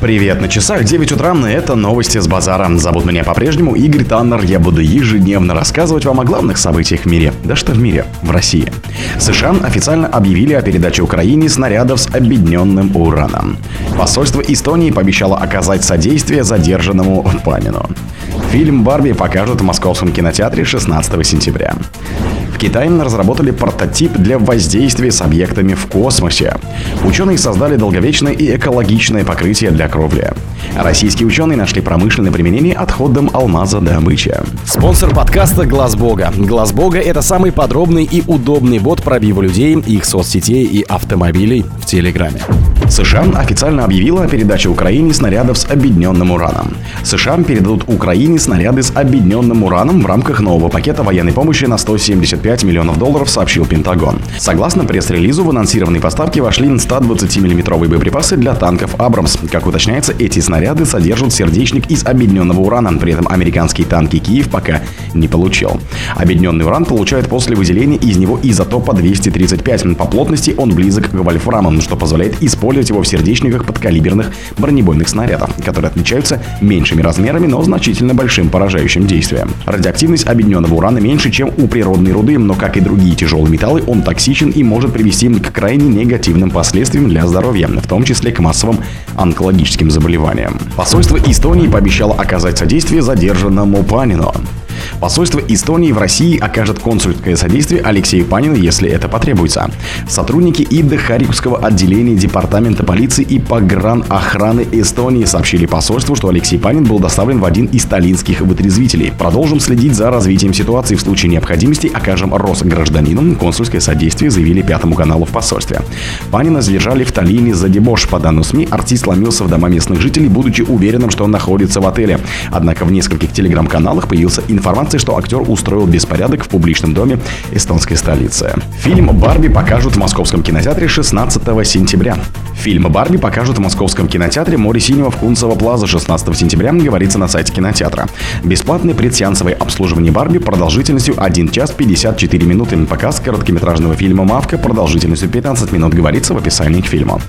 Привет, на часах 9 утра, это новости с базара. Зовут меня по-прежнему Игорь Таннер. Я буду ежедневно рассказывать вам о главных событиях в мире. Да что в мире, в России. США официально объявили о передаче Украине снарядов с объединенным ураном. Посольство Эстонии пообещало оказать содействие задержанному Панину. Фильм «Барби» покажут в московском кинотеатре 16 сентября. В Китае разработали прототип для воздействия с объектами в космосе. Ученые создали долговечное и экологичное покрытие для кровли. Российские ученые нашли промышленное применение отходам алмаза добычи. Спонсор подкаста Глаз Бога. Глаз Бога это самый подробный и удобный бот пробива людей, их соцсетей и автомобилей в Телеграме. США официально объявила о передаче Украине снарядов с объединенным ураном. США передадут Украине снаряды с объединенным ураном в рамках нового пакета военной помощи на 175 миллионов долларов, сообщил Пентагон. Согласно пресс-релизу, в анонсированные поставки вошли 120 миллиметровые боеприпасы для танков «Абрамс». Как уточняется, эти снаряды содержат сердечник из объединенного урана, при этом американские танки Киев пока не получил. Объединенный уран получают после выделения из него изотопа 235. По плотности он близок к вольфраму, что позволяет использовать его в сердечниках подкалиберных бронебойных снарядов, которые отличаются меньшими размерами, но значительно большим поражающим действием. Радиоактивность объединенного урана меньше, чем у природной руды, но как и другие тяжелые металлы, он токсичен и может привести к крайне негативным последствиям для здоровья, в том числе к массовым онкологическим заболеваниям. Посольство Эстонии пообещало оказать содействие задержанному Панину. Посольство Эстонии в России окажет консульское содействие Алексею Панину, если это потребуется. Сотрудники ИД Харьковского отделения Департамента полиции и погранохраны Эстонии сообщили посольству, что Алексей Панин был доставлен в один из сталинских вытрезвителей. Продолжим следить за развитием ситуации. В случае необходимости окажем Росгражданину консульское содействие, заявили Пятому каналу в посольстве. Панина задержали в Таллине за дебош. По данным СМИ, артист ломился в дома местных жителей, будучи уверенным, что он находится в отеле. Однако в нескольких телеграм-каналах появился информация информации, что актер устроил беспорядок в публичном доме эстонской столицы. Фильм «Барби» покажут в московском кинотеатре 16 сентября. Фильм «Барби» покажут в московском кинотеатре «Море синего» в Кунцево Плаза 16 сентября, говорится на сайте кинотеатра. Бесплатное предсеансовое обслуживание «Барби» продолжительностью 1 час 54 минуты. Показ короткометражного фильма «Мавка» продолжительностью 15 минут, говорится в описании к фильму.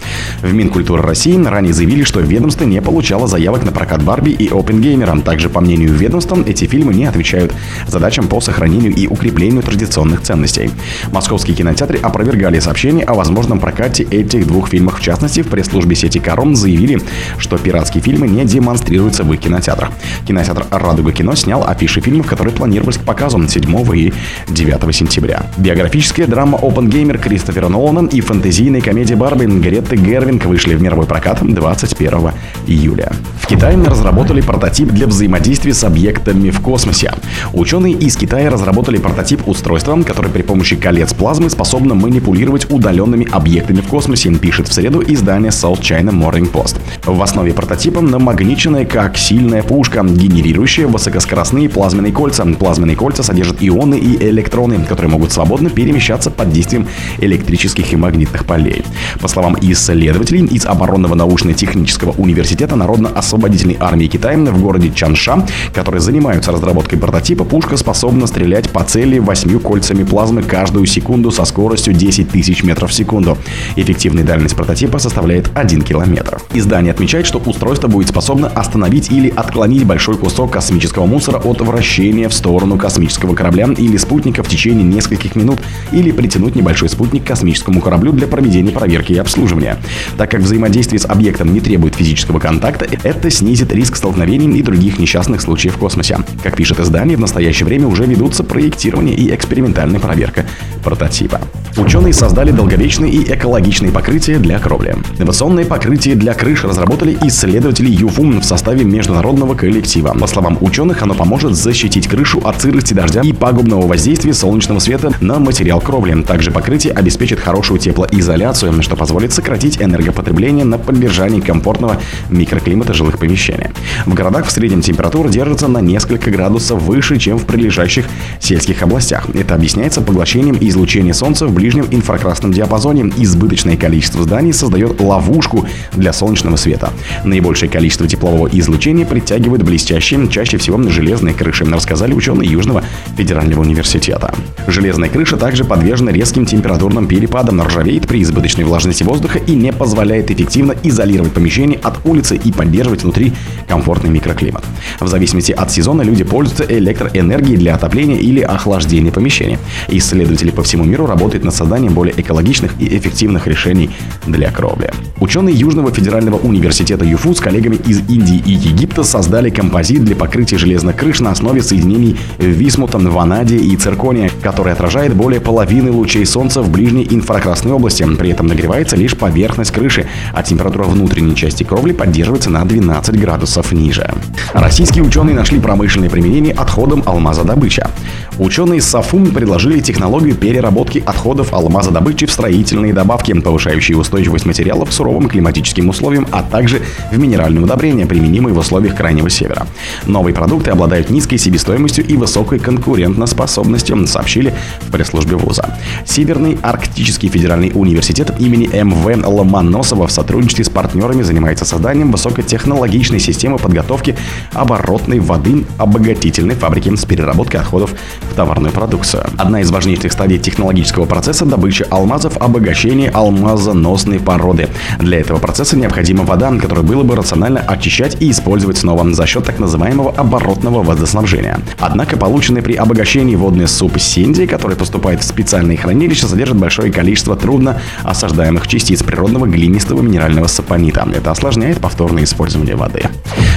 В Минкультуры России ранее заявили, что ведомство не получало заявок на прокат «Барби» и «Опенгеймера». Также, по мнению ведомства, эти фильмы не отвечают задачам по сохранению и укреплению традиционных ценностей. Московские кинотеатры опровергали сообщение о возможном прокате этих двух фильмов. В частности, в пресс-службе сети Каром заявили, что пиратские фильмы не демонстрируются в их кинотеатрах. Кинотеатр «Радуга кино» снял афиши фильмов, которые планировались к показу 7 и 9 сентября. Биографическая драма Gamer Кристофера Нолана и фэнтезийная комедия Барби Гретты Гервинг вышли в мировой прокат 21 июля. В Китае разработали прототип для взаимодействия с объектами в космосе. Ученые из Китая разработали прототип устройства, который при помощи колец плазмы способно манипулировать удаленными объектами в космосе, пишет в среду издание South China Morning Post. В основе прототипа намагниченная как сильная пушка, генерирующая высокоскоростные плазменные кольца. Плазменные кольца содержат ионы и электроны, которые могут свободно перемещаться под действием электрических и магнитных полей. По словам исследователей из оборонного научно-технического университета Народно-освободительной армии Китая в городе Чанша, которые занимаются разработкой прототипа, типа пушка способна стрелять по цели восьмью кольцами плазмы каждую секунду со скоростью 10 тысяч метров в секунду. Эффективная дальность прототипа составляет 1 километр. Издание отмечает, что устройство будет способно остановить или отклонить большой кусок космического мусора от вращения в сторону космического корабля или спутника в течение нескольких минут или притянуть небольшой спутник к космическому кораблю для проведения проверки и обслуживания. Так как взаимодействие с объектом не требует физического контакта, это снизит риск столкновений и других несчастных случаев в космосе. Как пишет издание, в настоящее время уже ведутся проектирование и экспериментальная проверка прототипа. Ученые создали долговечные и экологичные покрытия для кровли. Инновационные покрытия для крыш разработали исследователи ЮФУМ в составе международного коллектива. По словам ученых, оно поможет защитить крышу от сырости дождя и пагубного воздействия солнечного света на материал кровли. Также покрытие обеспечит хорошую теплоизоляцию, что позволит сократить энергопотребление на поддержание комфортного микроклимата жилых помещений. В городах в среднем температура держится на несколько градусов выше чем в прилежащих сельских областях. Это объясняется поглощением излучения Солнца в ближнем инфракрасном диапазоне. Избыточное количество зданий создает ловушку для солнечного света. Наибольшее количество теплового излучения притягивают блестящие, чаще всего железные крыши, рассказали ученые Южного федерального университета. Железная крыша также подвержена резким температурным перепадам, ржавеет при избыточной влажности воздуха и не позволяет эффективно изолировать помещение от улицы и поддерживать внутри комфортный микроклимат. В зависимости от сезона люди пользуются электроэнергией для отопления или охлаждения помещения. Исследователи по всему миру работают над созданием более экологичных и эффективных решений для кровли. Ученые Южного федерального университета ЮФУ с коллегами из Индии и Египта создали композит для покрытия железных крыш на основе соединений висмута, ванадия и циркония, который отражает более половины лучей солнца в ближней инфракрасной области. При этом нагревается лишь поверхность крыши, а температура внутренней части кровли поддерживается на 12 градусов ниже. Российские ученые нашли промышленное применение отходам алмазодобыча. Ученые из САФУМ предложили технологию переработки отходов алмазодобычи в строительные добавки, повышающие устойчивость материалов к суровым климатическим условиям, а также в минеральные удобрения, применимые в условиях Крайнего Севера. Новые продукты обладают низкой себестоимостью и высокой конкурентоспособностью, сообщили в пресс-службе вуза. Северный Арктический федеральный университет имени МВ Ломоносова в сотрудничестве с партнерами занимается созданием высокотехнологичной системы подготовки оборотной воды обогатительной фабрики с переработкой отходов товарную продукцию. Одна из важнейших стадий технологического процесса добычи алмазов – обогащение алмазоносной породы. Для этого процесса необходима вода, которую было бы рационально очищать и использовать снова за счет так называемого оборотного водоснабжения. Однако полученный при обогащении водный суп синди, который поступает в специальные хранилища, содержит большое количество трудно осаждаемых частиц природного глинистого минерального сапонита. Это осложняет повторное использование воды.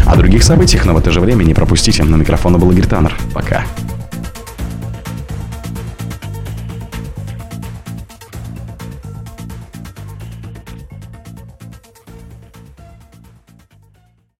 О других событиях, но в это же время не пропустите. На микрофона был Игорь Таннер. Пока.